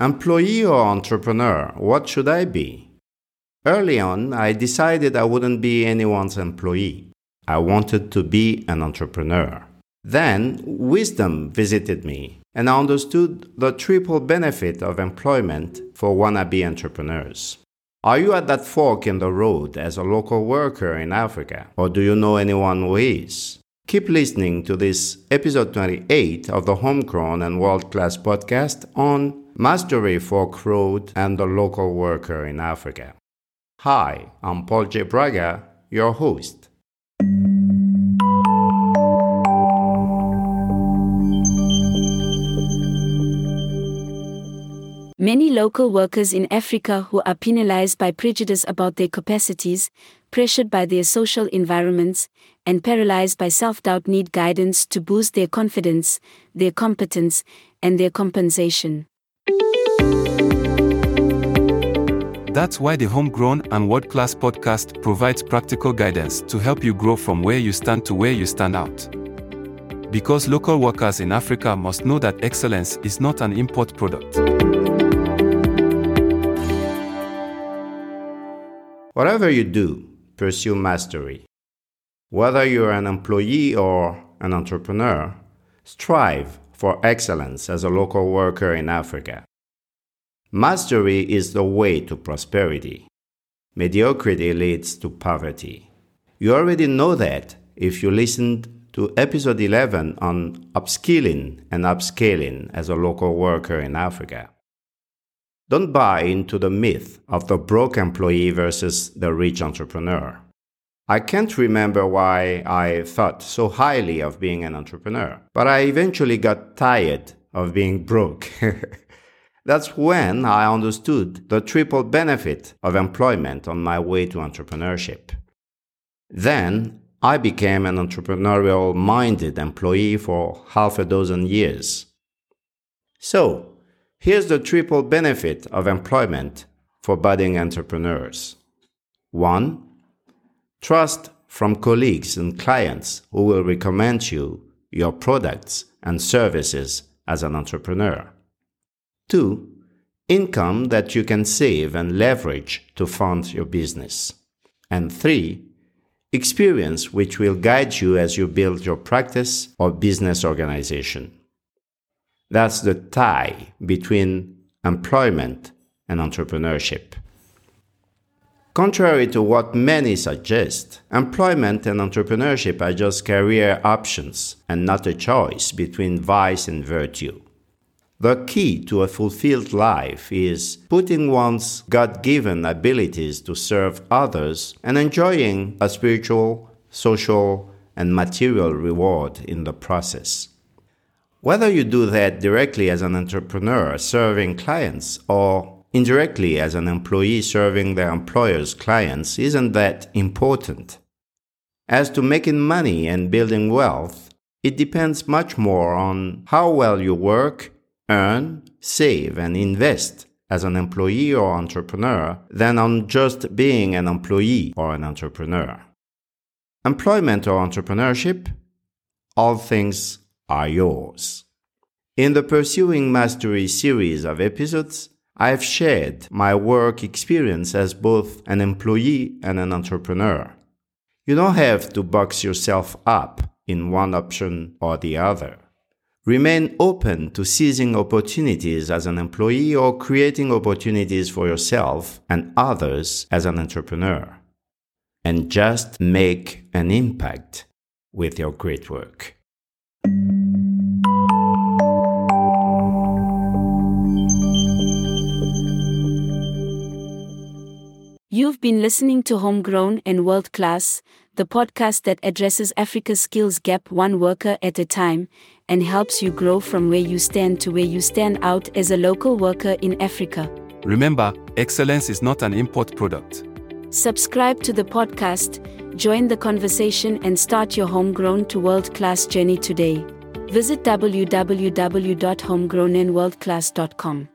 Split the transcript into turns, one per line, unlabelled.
Employee or entrepreneur, what should I be? Early on, I decided I wouldn't be anyone's employee. I wanted to be an entrepreneur. Then, wisdom visited me, and I understood the triple benefit of employment for wannabe entrepreneurs. Are you at that fork in the road as a local worker in Africa, or do you know anyone who is? Keep listening to this episode 28 of the Homegrown and World Class podcast on Mastery Fork Road and the Local Worker in Africa. Hi, I'm Paul J. Braga, your host.
Many local workers in Africa who are penalized by prejudice about their capacities, pressured by their social environments, and paralyzed by self doubt need guidance to boost their confidence, their competence, and their compensation.
That's why the Homegrown and World Class podcast provides practical guidance to help you grow from where you stand to where you stand out. Because local workers in Africa must know that excellence is not an import product.
Whatever you do, pursue mastery. Whether you're an employee or an entrepreneur, strive for excellence as a local worker in Africa. Mastery is the way to prosperity. Mediocrity leads to poverty. You already know that if you listened to episode 11 on upskilling and upscaling as a local worker in Africa. Don't buy into the myth of the broke employee versus the rich entrepreneur. I can't remember why I thought so highly of being an entrepreneur, but I eventually got tired of being broke. That's when I understood the triple benefit of employment on my way to entrepreneurship. Then I became an entrepreneurial minded employee for half a dozen years. So, Here's the triple benefit of employment for budding entrepreneurs. 1. Trust from colleagues and clients who will recommend you your products and services as an entrepreneur. 2. Income that you can save and leverage to fund your business. And 3. Experience which will guide you as you build your practice or business organization. That's the tie between employment and entrepreneurship. Contrary to what many suggest, employment and entrepreneurship are just career options and not a choice between vice and virtue. The key to a fulfilled life is putting one's God given abilities to serve others and enjoying a spiritual, social, and material reward in the process. Whether you do that directly as an entrepreneur serving clients or indirectly as an employee serving their employer's clients isn't that important. As to making money and building wealth, it depends much more on how well you work, earn, save, and invest as an employee or entrepreneur than on just being an employee or an entrepreneur. Employment or entrepreneurship, all things are yours. In the Pursuing Mastery series of episodes, I've shared my work experience as both an employee and an entrepreneur. You don't have to box yourself up in one option or the other. Remain open to seizing opportunities as an employee or creating opportunities for yourself and others as an entrepreneur. And just make an impact with your great work.
You've been listening to Homegrown and World Class, the podcast that addresses Africa's skills gap one worker at a time and helps you grow from where you stand to where you stand out as a local worker in Africa.
Remember, excellence is not an import product.
Subscribe to the podcast, join the conversation, and start your homegrown to world class journey today. Visit www.homegrownandworldclass.com.